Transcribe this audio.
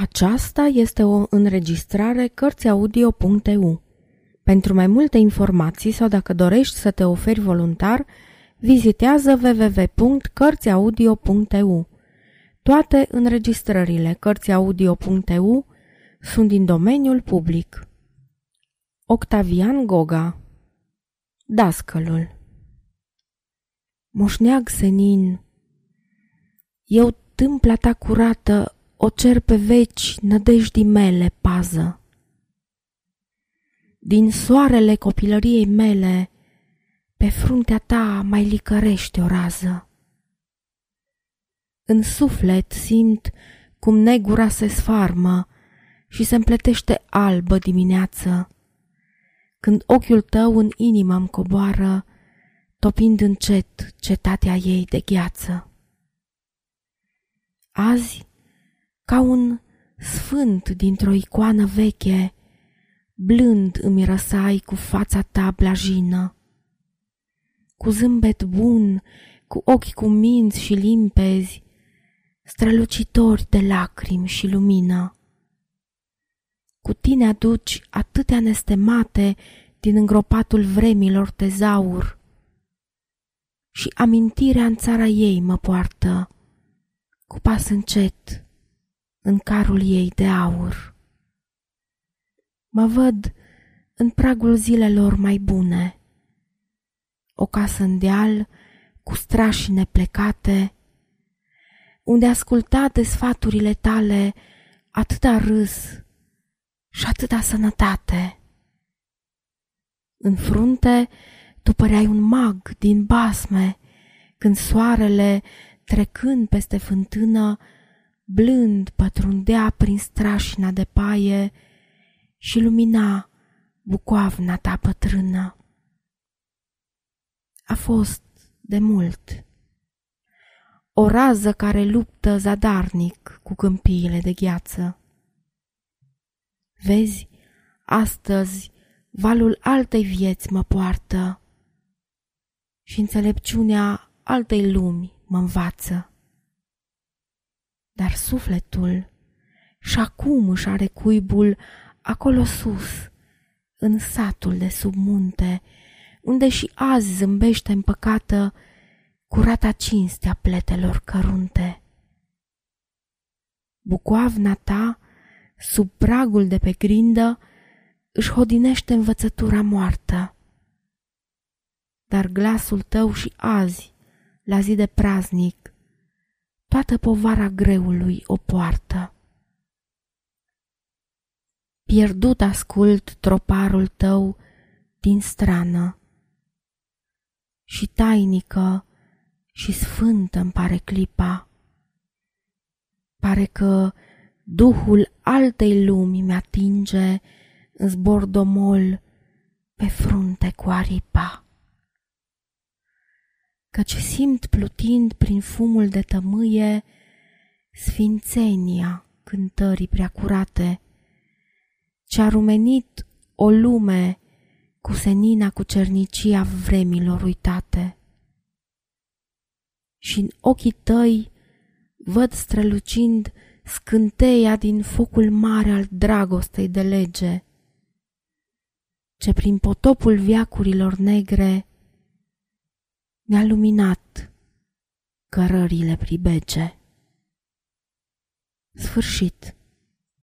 Aceasta este o înregistrare Cărțiaudio.eu. Pentru mai multe informații sau dacă dorești să te oferi voluntar, vizitează www.cărțiaudio.eu. Toate înregistrările Cărțiaudio.eu sunt din domeniul public. Octavian Goga Dascălul Moșneag senin, eu tâmpla ta curată o cer pe veci nădejdii mele pază. Din soarele copilăriei mele, pe fruntea ta mai licărește o rază. În suflet simt cum negura se sfarmă și se împletește albă dimineață, când ochiul tău în inimă îmi coboară, topind încet cetatea ei de gheață. Azi ca un sfânt dintr-o icoană veche, blând îmi răsai cu fața ta blajină. Cu zâmbet bun, cu ochi cu minți și limpezi, strălucitori de lacrimi și lumină. Cu tine aduci atâtea nestemate din îngropatul vremilor tezaur și amintirea în țara ei mă poartă cu pas încet în carul ei de aur. Mă văd în pragul zilelor mai bune, o casă în deal cu strași neplecate, unde ascultate sfaturile tale atâta râs și atâta sănătate. În frunte tu păreai un mag din basme, când soarele, trecând peste fântână, blând pătrundea prin strașina de paie și lumina bucoavna ta pătrână. A fost de mult. O rază care luptă zadarnic cu câmpiile de gheață. Vezi, astăzi valul altei vieți mă poartă și înțelepciunea altei lumi mă învață dar sufletul și acum își are cuibul acolo sus, în satul de sub munte, unde și azi zâmbește împăcată curata cinstea pletelor cărunte. Bucoavna ta, sub pragul de pe grindă, își hodinește învățătura moartă. Dar glasul tău și azi, la zi de praznic, toată povara greului o poartă. Pierdut ascult troparul tău din strană și tainică și sfântă îmi pare clipa. Pare că Duhul altei lumi mi-atinge în zbor domol pe frunte cu aripa căci simt plutind prin fumul de tămâie sfințenia cântării preacurate, ce-a rumenit o lume cu senina cu cernicia vremilor uitate. și în ochii tăi văd strălucind scânteia din focul mare al dragostei de lege, ce prin potopul viacurilor negre mi-a luminat cărările pribege. Sfârșit.